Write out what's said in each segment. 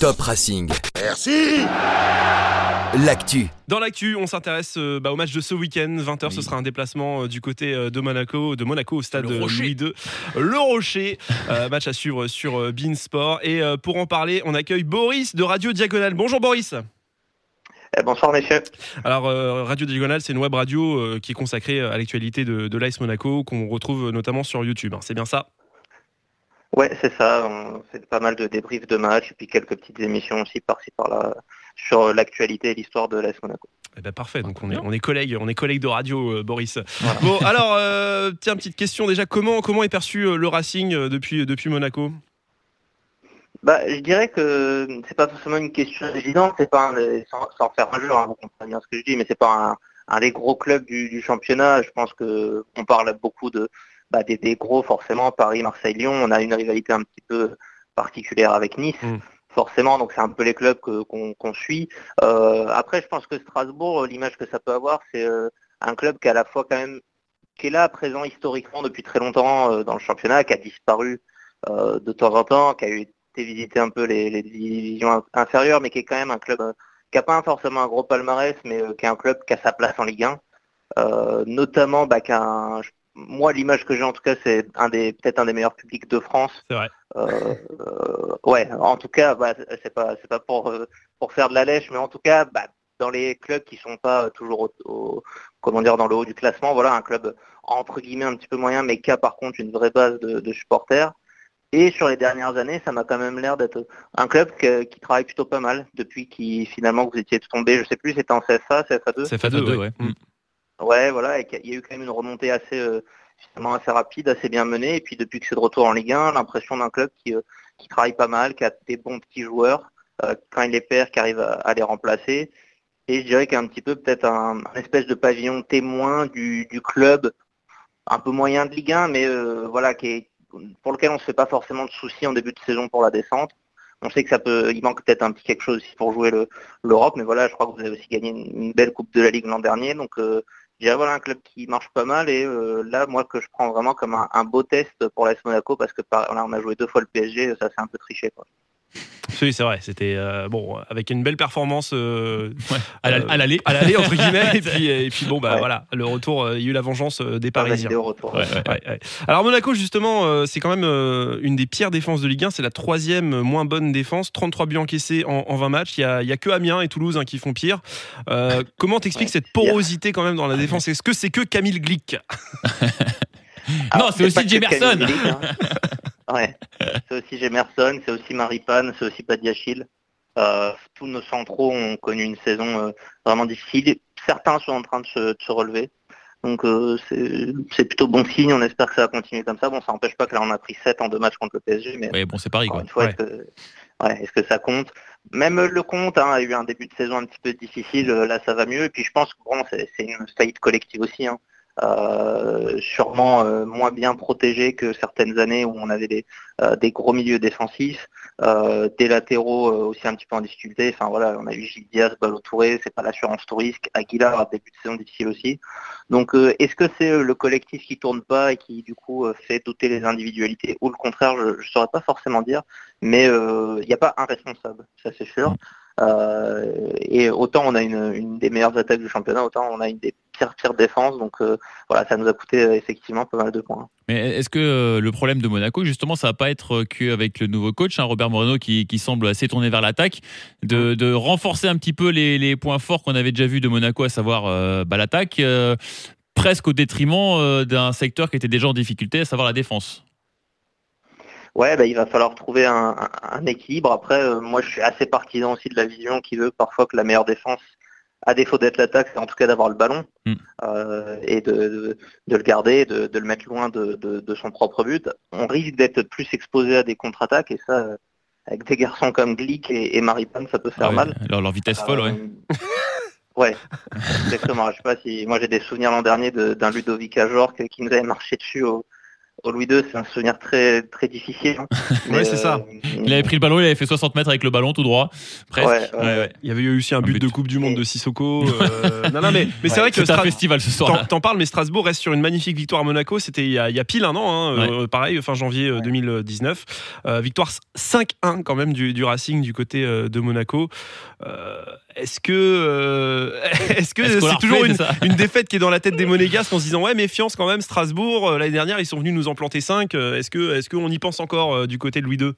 Top Racing. Merci L'actu. Dans l'actu, on s'intéresse euh, bah, au match de ce week-end. 20h, ce sera un déplacement euh, du côté euh, de Monaco, de Monaco au stade. Louis II. Le Rocher. Euh, match à suivre sur euh, Beansport. Et euh, pour en parler, on accueille Boris de Radio Diagonale. Bonjour Boris. Eh, bonsoir messieurs. Alors, euh, Radio Diagonale, c'est une web radio euh, qui est consacrée à l'actualité de, de l'AS Monaco, qu'on retrouve notamment sur YouTube. hein. C'est bien ça? Ouais, c'est ça. On fait pas mal de débriefs de matchs et puis quelques petites émissions aussi par-ci par-là sur l'actualité et l'histoire de l'AS Monaco. Eh ben parfait, donc on est, on est collègues, on est collègues de radio, euh, Boris. Voilà. Bon, alors, euh, tiens, petite question déjà, comment, comment est perçu euh, le Racing depuis, depuis Monaco? Bah, je dirais que c'est pas forcément une question évidente, c'est pas un, sans, sans faire un jeu, hein, vous comprenez bien ce que je dis, mais c'est pas un, un des gros clubs du, du championnat. Je pense que on parle beaucoup de bah, des, des gros forcément, Paris, Marseille, Lyon. On a une rivalité un petit peu particulière avec Nice. Mm. Forcément, donc c'est un peu les clubs qu'on suit. Euh, après, je pense que Strasbourg, l'image que ça peut avoir, c'est euh, un club qui est à la fois quand même qui est là présent historiquement depuis très longtemps euh, dans le championnat, qui a disparu euh, de temps en temps, qui a été visiter un peu les, les divisions in- inférieures, mais qui est quand même un club euh, qui n'a pas forcément un gros palmarès, mais euh, qui est un club qui a sa place en Ligue 1. Euh, notamment, bah, qui a un- je- moi, l'image que j'ai en tout cas, c'est un des peut-être un des meilleurs publics de France. C'est vrai. Euh, euh, ouais, en tout cas, bah, c'est pas c'est pas pour euh, pour faire de la lèche, mais en tout cas, bah, dans les clubs qui sont pas toujours au, au- comment dire dans le haut du classement, voilà, un club entre guillemets un petit peu moyen, mais qui a par contre une vraie base de, de supporters. Et sur les dernières années, ça m'a quand même l'air d'être un club que- qui travaille plutôt pas mal depuis qui finalement vous étiez tombé, je sais plus, c'était en CFA, CFA2. C'est FA2, ouais. Ouais, voilà, qu'il y a eu quand même une remontée assez, euh, assez rapide, assez bien menée. Et puis depuis que c'est de retour en Ligue 1, l'impression d'un club qui, euh, qui travaille pas mal, qui a des bons petits joueurs, euh, quand il les perd, qui arrive à, les remplacer. Et je dirais qu'il y a un petit peu peut-être un, espèce de pavillon témoin du, club, un peu moyen de Ligue 1, mais voilà, qui pour lequel on se fait pas forcément de soucis en début de saison pour la descente. On sait que ça peut, il manque peut-être un petit quelque chose aussi pour jouer le- l'Europe, mais voilà, je crois que vous avez aussi gagné une, belle Coupe de la Ligue l'an dernier, donc dirais voilà un club qui marche pas mal et euh, là moi que je prends vraiment comme un, beau test pour l'AS Monaco parce que là on a joué deux fois le PSG, ça c'est un peu triché quoi. Oui, c'est vrai, c'était euh, bon, avec une belle performance euh, Ouais. À la- Euh, à l'aller. à l'aller, entre guillemets, et puis, et puis bon, bah Ouais. voilà, le retour, euh, il y a eu la vengeance euh, des Parisiens. validé au retour. Ouais, ouais. Ouais, ouais. Alors Monaco justement, euh, c'est quand même euh, une des pires défenses de Ligue 1. C'est la troisième moins bonne défense. 33 buts encaissés en, en 20 matchs. Il y a, il y a que Amiens et Toulouse hein, qui font pire. Euh, comment t'expliques Ouais, cette porosité quand même dans la défense? Est-ce que c'est que Camille Glick? Non, c'est aussi pas ouais, c'est aussi Jemerson, c'est aussi Maripane, c'est aussi Padiachil. Euh, tous nos centraux ont connu une saison euh, vraiment difficile. Certains sont en train de se, de se relever. Donc euh, c'est plutôt bon signe, on espère que ça va continuer comme ça. Bon, ça n'empêche pas que là on a pris 7 en deux matchs contre le PSG, mais Ouais, bon, c'est Paris, encore quoi. une fois, Ouais. est-ce que, ouais, est-ce que ça compte? Même le compte hein, a eu un début de saison un petit peu difficile, euh, là ça va mieux. Et puis je pense que bon, c'est c'est une faillite collective aussi. Hein. Euh, sûrement euh, moins bien protégé que certaines années où on avait des, euh, gros milieux défensifs, des latéraux aussi un petit peu en difficulté. Enfin voilà, on a eu Gilles Diaz, Ballot Touré, c'est pas l'assurance tout risque. Aguilar a début de saison difficile aussi. Donc est-ce que c'est le collectif qui tourne pas et qui du coup fait douter les individualités ou le contraire, je ne saurais pas forcément dire, mais il n'y a pas un responsable, ça c'est sûr. Et autant on a une des meilleures attaques du championnat, autant on a une des pires défenses. Donc euh, voilà, ça nous a coûté euh, effectivement pas mal de points. Mais est-ce que euh, le problème de Monaco, justement, ça va pas être qu'avec le nouveau coach, hein, Robert Moreno, qui, qui semble assez tourné vers l'attaque, de, de renforcer un petit peu les, les points forts qu'on avait déjà vus de Monaco, à savoir euh, bah, l'attaque, euh, presque au détriment euh, d'un secteur qui était déjà en difficulté, à savoir la défense? Ouais, bah, il va falloir trouver un, un- un équilibre. Après, moi, je suis assez partisan aussi de la vision qui veut parfois que la meilleure défense, à défaut d'être l'attaque, c'est en tout cas d'avoir le ballon Mm. euh, et de, de, de le garder, de, de le mettre loin de, son propre but. On risque d'être plus exposé à des contre-attaques et ça, avec des garçons comme Glick et, et Maripane, ça peut faire Ah mal. leur, leur vitesse folle, ouais. Euh, ouais, exactement. Je sais pas si moi j'ai des souvenirs l'an dernier de- d'un Ludovic Ajor qui nous avait marché dessus au, au Louis II, c'est un souvenir très très difficile. hein. Ouais, c'est ça. euh, Il avait pris le ballon, il avait fait 60 mètres avec le ballon tout droit. Presque. Ouais, ouais. Il y avait eu aussi un Un but, but. de Coupe du Monde de Sissoko. euh, non, non, mais, mais c'est vrai que C'est un Stra- festival ce soir. T'en, parles, mais Strasbourg reste sur une magnifique victoire à Monaco. C'était il y a, il y a pile un an, hein, euh, pareil, fin janvier euh, Ouais. 2019. Euh, victoire 5-1 quand même du, du Racing du côté de Monaco. Euh, est-ce que, euh, est-ce que c'est toujours une, défaite qui est dans la tête des Monégasques en se disant ouais méfiance quand même Strasbourg euh, l'année dernière ils sont venus nous en planter 5 est-ce que est-ce qu'on y pense encore euh, du côté de Louis II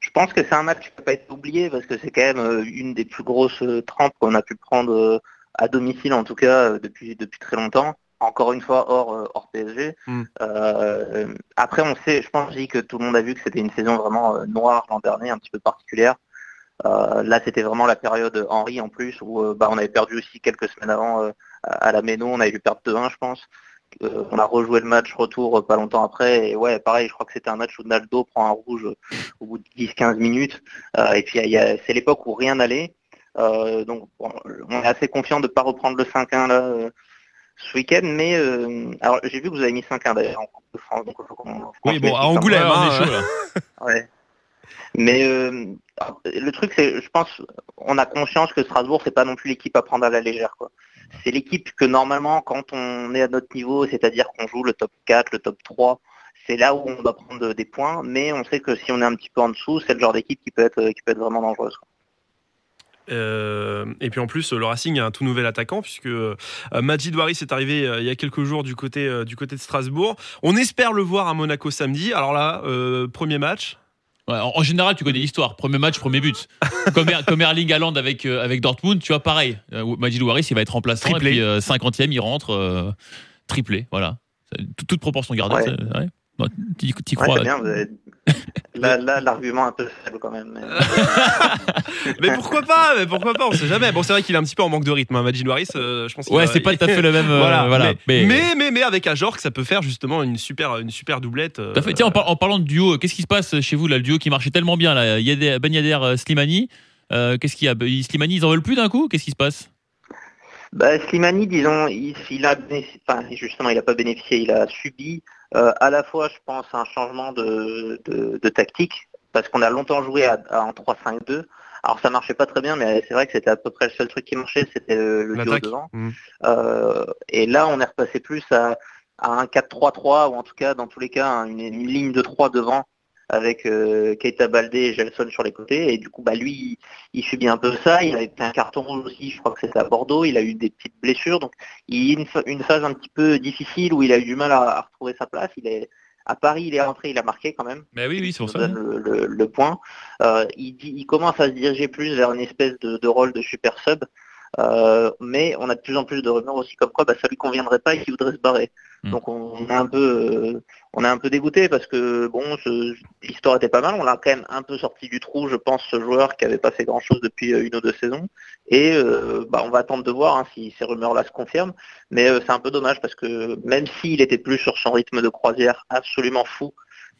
Je pense que c'est un match qui peut pas être oublié parce que c'est quand même euh, une des plus grosses euh, trempes qu'on a pu prendre euh, à domicile en tout cas euh, depuis depuis très longtemps. Encore une fois hors euh, hors PSG. Mm. Euh, après on sait, je pense que tout le monde a vu que c'était une saison vraiment euh, noire l'an dernier, un petit peu particulière. Euh, là c'était vraiment la période Henri en plus où euh, bah, on avait perdu aussi quelques semaines avant euh, à la Méno, on avait dû perdre 2-1 je pense. Euh, on a rejoué le match retour euh, pas longtemps après et ouais pareil je crois que c'était un match où Naldo prend un rouge euh, au bout de 10-15 minutes euh, et puis il y a- c'est l'époque où rien n'allait Euh, donc bon, on est assez confiant de ne pas reprendre le 5-1 là euh, ce week-end mais euh, alors j'ai vu que vous avez mis 5-1 d'ailleurs en Coupe de France donc faut qu'on- faut qu'on Oui, se bon, à. Angoulême, Ouais, on hein, est chaud, là. Ouais. Mais euh, le truc, c'est, je pense, on a conscience que Strasbourg, c'est pas non plus l'équipe à prendre à la légère, quoi. C'est l'équipe que normalement, quand on est à notre niveau, c'est-à-dire qu'on joue le top 4, le top 3, c'est là où on va prendre des points. Mais on sait que si on est un petit peu en dessous, c'est le genre d'équipe qui peut être, vraiment dangereuse. Euh, et puis en plus, le Racing a un tout nouvel attaquant puisque euh, Majid Waris est arrivé euh, il y a quelques jours du côté, euh, du côté de Strasbourg. On espère le voir à Monaco samedi. Alors là, euh, premier match. Ouais, en, en général, tu connais l'histoire. Premier match, premier but. comme, Er- comme Erling Haaland avec, euh, avec Dortmund, tu vois, pareil. Euh, Majid Waris, il va être remplaçant. Triplé. Et puis, euh, 50e, il rentre. euh, triplé, voilà. Toute- Toute proportion gardée. Ouais. Bon, T'y crois c'est bien. vous avez- Là, là, l'argument un peu faible quand même. mais- mais pourquoi pas Mais pourquoi pas On sait jamais. Bon, c'est vrai qu'il est un petit peu en manque de rythme. Hein. Majid Waris, euh, je pense. Ouais, c'est pas tout à fait le même. euh, Voilà, voilà. Mais, Mais, mais, mais, mais avec Ajorc, ça peut faire justement une super, une super doublette. euh, fait. Tiens, en, par- en parlant de duo, qu'est-ce qui se passe chez vous là, le duo qui marchait tellement bien là, Yader- Ben Yadder, euh, Slimani. Euh, qu'est-ce qu'il y a? Slimani, ils en veulent plus d'un coup? Qu'est-ce qui se passe? Bah, Slimani, disons, il, il a bénéficié, enfin, justement, il n'a pas bénéficié, il a subi euh, à la fois, je pense, un changement de, de, de tactique, parce qu'on a longtemps joué à, à- en 3-5-2. Alors ça marchait pas très bien, mais c'est vrai que c'était à peu près le seul truc qui marchait, c'était le, le duo devant. Mm. Euh, et là, on est repassé plus à, à un 4-3-3, ou en tout cas, dans tous les cas, un- une, une ligne de 3 devant, avec euh, Keita Baldé et Gelson sur les côtés. Et du coup, bah, lui, il subit un peu ça. Il avait un carton rouge aussi, je crois que c'était à Bordeaux. Il a eu des petites blessures. Donc, il y a une, une phase un petit peu difficile où il a eu du mal à, à retrouver sa place. Il est à Paris, il est rentré, il a marqué quand même. Bah oui, oui, c'est pour Ça le, le- le point. Euh, il, commence à se diriger plus vers une espèce de, de rôle de super sub. Euh, mais on a de plus en plus de rumeurs aussi comme quoi bah, ça lui conviendrait pas et qu'il voudrait se barrer. Mm. Donc on est un peu on est un peu dégoûté parce que bon l'histoire était pas mal, on l'a quand même un peu sorti du trou, je pense, ce joueur qui avait pas fait grand chose depuis euh, une ou deux saisons. Et euh, bah, on va attendre de voir hein, si ces rumeurs là se confirment. Mais euh, c'est un peu dommage parce que même s'il était plus sur son rythme de croisière absolument fou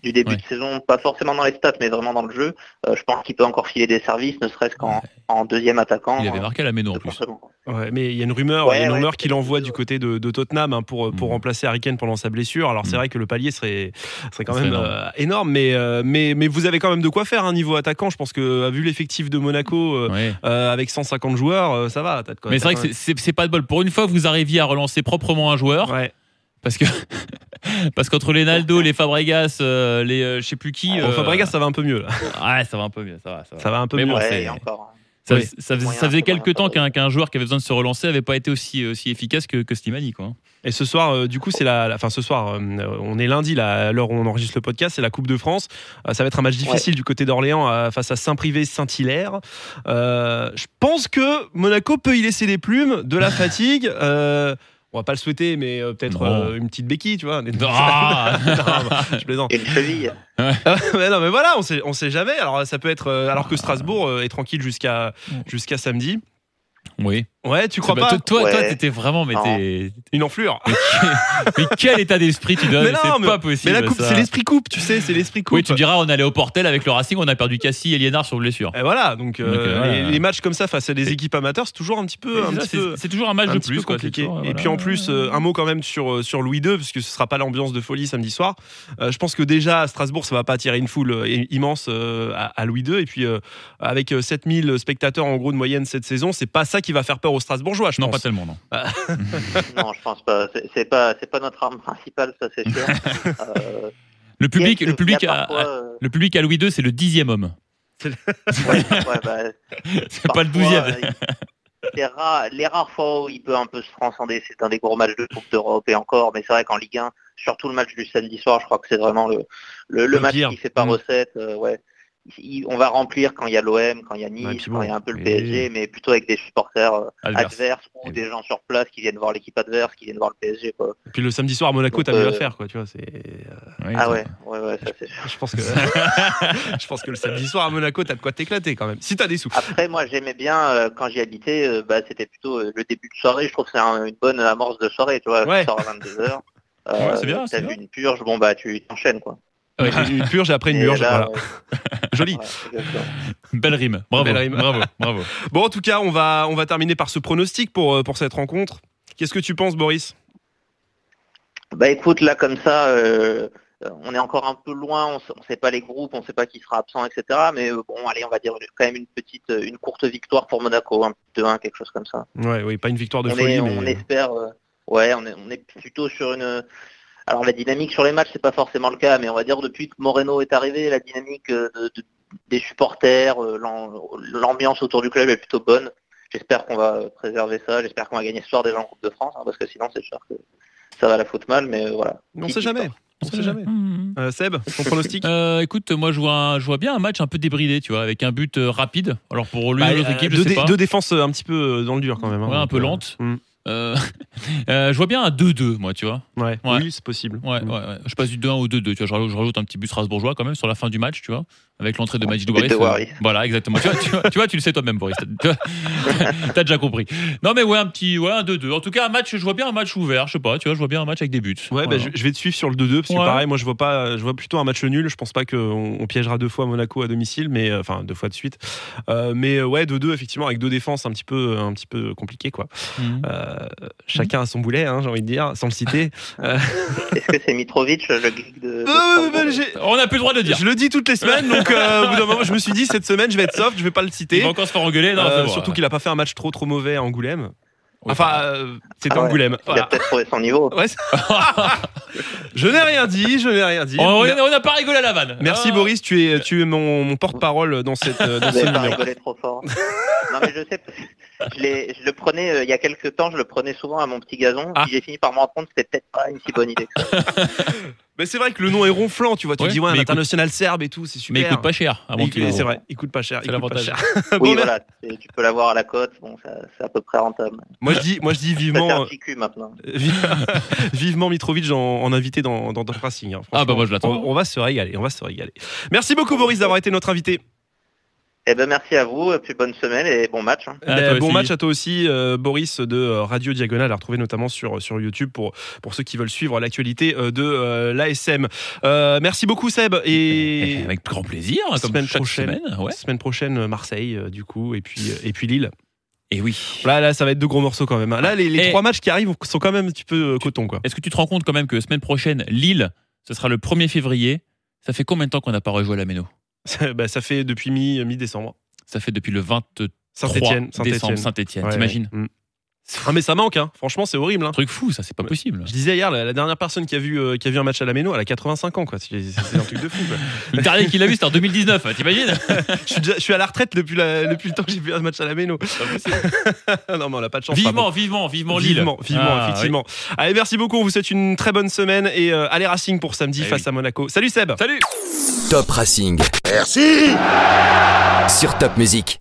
du début Ouais. de saison, pas forcément dans les stats, mais vraiment dans le jeu, euh, je pense qu'il peut encore filer des services, ne serait-ce qu'en en deuxième attaquant. Il avait marqué la Méno en plus. Ouais, mais il y a une rumeur, Ouais, il y a une ouais, rumeur qu'il envoie du côté de, de Tottenham hein, pour, pour Mm. remplacer Harry Kane pendant sa blessure. Alors c'est Mm. vrai que le palier serait, serait quand même serait euh, énorme, mais, euh, mais, mais vous avez quand même de quoi faire un niveau attaquant. Je pense que euh, vu l'effectif de Monaco euh, Ouais. euh, avec 150 joueurs, euh, ça va. t'as de quoi- Mais c'est vrai que quand c'est- pas de bol. Pour une fois que vous arriviez à relancer proprement un joueur, parce que parce qu'entre les Naldo, les Fabregas, euh, les euh, je sais plus qui. Bon, Fabregas, ça va un peu mieux là. Ouais, ça va un peu mieux. Ça va. Ça va. Ça va un peu Mais mieux. bon, Ça, Oui. ça faisait, Moyen, ça faisait c'est quelques temps qu'un joueur qui avait besoin de se relancer avait pas été aussi, aussi efficace que, que Slimani. Quoi. Et ce soir, euh, du coup, c'est la, la- enfin ce soir, euh, on est lundi là, à l'heure où on enregistre le podcast, c'est la Coupe de France. Euh, ça va être un match difficile du côté d'Orléans euh, face à Saint-Privé-Saint-Hilaire. Euh, je pense que Monaco peut y laisser des plumes, de la fatigue. On va pas le souhaiter, mais euh, peut-être euh, une petite béquille, tu vois. Ah Non, je plaisante. Et une cheville. mais non, mais voilà, on sait, on sait jamais. Alors ça peut être, euh, alors que Strasbourg euh, est tranquille jusqu'à jusqu'à samedi. oui. Ouais, tu crois Bah, pas Toi, toi, Ouais. t'étais vraiment, mais t'es. Une enflure. mais quel état d'esprit tu donnes C'est pas possible. Mais la coupe, c'est l'esprit coupe, tu sais, c'est l'esprit coupe. Oui, tu diras, on allait au Portel avec le Racing, on a perdu Cassie et Liénard sur blessure. Et voilà, donc, euh, Donc, euh, voilà. les, les matchs comme ça face à des équipes amateurs, c'est toujours un petit peu, C'est toujours un match un de petit plus, quoi, compliqué. toujours, Et voilà. puis en plus, euh, un mot quand même sur sur Louis II, parce que ce sera pas l'ambiance de folie samedi soir. Euh, je pense que déjà à Strasbourg, ça va pas attirer une foule immense euh, à, à Louis II. Et puis euh, avec euh, 7000 spectateurs en gros de moyenne cette saison, c'est pas ça qui va faire peur aux Strasbourgeois, je Non, pas pense. tellement, non. Non, je pense pas. C'est- C'est pas, c'est pas notre arme principale, ça c'est sûr. Euh, Le public, le public, a parfois, à- euh, le public à Louis II, c'est le dixième homme. ouais, ouais, bah, C'est pas le douzième. les, rares, les rares fois où il peut un peu se transcender, c'est dans des gros matchs de Coupe d'Europe et encore, mais c'est vrai qu'en Ligue 1, surtout le match du samedi soir, je crois que c'est vraiment le, le, le Le match pire. qui fait pas Mm. recette. euh, ouais. Il- on va remplir quand il y a l'OM, quand il y a Nice, Ouais, quand il y a un peu le. PSG, mais plutôt avec des supporters euh, Adverse. adverses ou Et- des gens sur place qui viennent voir l'équipe adverse, qui viennent voir le PSG. Quoi. Et puis le samedi soir à Monaco, t'as mieux à faire, quoi. Tu vois, c'est. euh, Oui, Ah ouais, ouais, ouais, ça c'est. Je pense que je pense que le samedi soir à Monaco, t'as de quoi t'éclater quand même. Si t'as des sous. Après, moi, j'aimais bien euh, quand j'y habitais, euh, bah, c'était plutôt le début de soirée. Je trouve que c'est un- une bonne amorce de soirée, tu vois. Ouais. Tu sors à 22h. Ouais, c'est bien, T'as vu une purge, bon bah tu t'enchaînes quoi. Ouais, Une purge et après une Et murge. là, voilà. Joli. ouais. Belle rime. Bravo. Belle rime. Bravo. Bravo. Bon, en tout cas, on va, on va terminer par ce pronostic pour, euh, pour cette rencontre. Qu'est-ce que tu penses, Boris? Bah écoute, là comme ça, euh, on est encore un peu loin, on on sait pas les groupes, on sait pas qui sera absent, etc. Mais euh, bon, allez, on va dire quand même une petite, une courte victoire pour Monaco, un 2-1, quelque chose comme ça. Ouais, oui, pas une victoire de on, folie, est, mais on espère, euh, ouais, on est, on est plutôt sur une. Alors la dynamique sur les matchs, c'est pas forcément le cas, mais on va dire depuis que Moreno est arrivé, la dynamique euh, de- de- des supporters, euh, l'am- l'ambiance autour du club est plutôt bonne. J'espère qu'on va préserver ça, j'espère qu'on va gagner ce soir déjà en Coupe de France, hein, parce que sinon c'est sûr que ça va la foutre mal, mais euh, voilà. on sait jamais. On sait jamais. Mmh. Euh, Seb, ton pronostic? Euh, écoute, moi je vois, un- je vois bien un match un peu débridé, tu vois, avec un but euh, rapide. Alors pour lui, Bah, l'autre euh, équipe, deux, je sais dé- pas. deux défenses un petit peu dans le dur quand même. hein, Ouais, un peu euh, lente. Euh, euh, je vois bien un 2-2, moi, tu vois. Ouais, Ouais. oui, c'est possible. Ouais, ouais, ouais. Je passe du 2-1 au 2-2. Tu vois, je rajoute, je rajoute un petit but strasbourgeois quand même sur la fin du match, tu vois, avec l'entrée de Majid Wari. voilà, exactement. Tu vois, tu, vois, tu vois, tu le sais toi-même, Boris. T'as déjà compris. Non, mais ouais, un petit, ouais, un 2-2. En tout cas, un match, je vois bien un match ouvert. Je sais pas, tu vois, je vois bien un match avec des buts. Ouais, bah, Voilà. je, je vais te suivre sur le 2-2 parce que Ouais. pareil, moi je vois pas, je vois plutôt un match nul. Je pense pas qu'on on piégera deux fois Monaco à domicile, mais euh, enfin deux fois de suite. Euh, mais euh, ouais, 2-2 effectivement avec deux défenses un petit peu, un petit peu compliquées quoi. Mhm. Euh, chacun a son boulet, hein, j'ai envie de dire, sans le citer. Est-ce que c'est Mitrovic, le geek de, bah, j'ai- On n'a plus le droit de le dire. je le dis toutes les semaines, donc euh, au bout d'un moment, je me suis dit cette semaine, je vais être soft, je vais pas le Il citer. va encore se faire engueuler. Non, Euh, bon, surtout ouais. qu'il a pas fait un match trop trop mauvais à Angoulême. Oui, Enfin, euh, c'était Ah ouais, Angoulême. Il a Voilà. peut-être trouvé son niveau. Ouais, je n'ai rien dit, je n'ai rien dit. On n'a pas rigolé à la vanne. Merci Ah. Boris, tu es, tu es mon, mon porte-parole dans, cette, euh, dans Vous ce pas numéro. rigolé trop fort. non mais je sais, je, le prenais euh, il y a quelques temps, je le prenais souvent à mon petit gazon, Ah. puis j'ai fini par me rendre compte que c'était peut-être pas une si bonne idée. que ça. Mais c'est vrai que le nom est ronflant, tu vois. Tu Ouais, dis, ouais, un international serbe et tout, c'est super. Mais il coûte pas cher. à mon Il- kilo. C'est vrai, il coûte pas cher. C'est il coûte pas l'avantage. cher. Oui Bon, voilà, tu peux l'avoir à la côte, bon c'est à peu près rentable. Moi je dis, moi je dis vivement, un euh, petit cul maintenant. vi- vivement Mitrovic en, en invité dans, dans Top Racing. hein. Ah, bah, moi, je l'attends. On, on va se régaler, on va se régaler. Merci beaucoup Boris d'avoir été notre invité. Eh ben merci à vous, et puis bonne semaine et bon match. hein. À Ben, bon aussi. match à toi aussi, euh, Boris de euh, Radio Diagonale, à retrouver notamment sur, sur YouTube pour, pour ceux qui veulent suivre l'actualité euh, de euh, l'ASM. Euh, merci beaucoup Seb et Avec grand plaisir, comme Semaine chaque prochaine. semaine. Ouais. semaine prochaine Marseille euh, du coup et puis et puis Lille. Et oui. Là là ça va être deux gros morceaux quand même. hein. Là les, trois matchs qui arrivent sont quand même un petit peu coton quoi. Est-ce que tu te rends compte quand même que semaine prochaine, Lille, ce sera le 1er février Ça fait combien de temps qu'on n'a pas rejoué à la Méno? Bah, ça fait depuis mi mi décembre. Ça fait depuis le 23 Saint-Étienne, décembre, Saint-Étienne. Saint-Etienne. Ouais, T'imagines ouais. Ah mais ça manque hein. Franchement c'est horrible hein. Un truc fou, ça, c'est pas possible. Je disais hier la, la dernière personne qui a vu euh, qui a vu un match à la Méno, elle a 85 ans quoi. C'est c'est un truc de fou quoi. Le dernier qu'il a vu, c'était en 2019, hein, t'imagines? Je, suis déjà- je suis à la retraite depuis, la- depuis le temps que j'ai vu un match à la Méno. non, mais on n'a pas de chance. Vivement, pardon. vivement, vivement Lille. Vivement, vivement, Ah, effectivement. Allez, merci beaucoup. On vous souhaite une très bonne semaine et euh, allez Racing pour samedi Eh face oui. à Monaco. Salut Seb. Salut Top Racing. Merci Sur Top Music.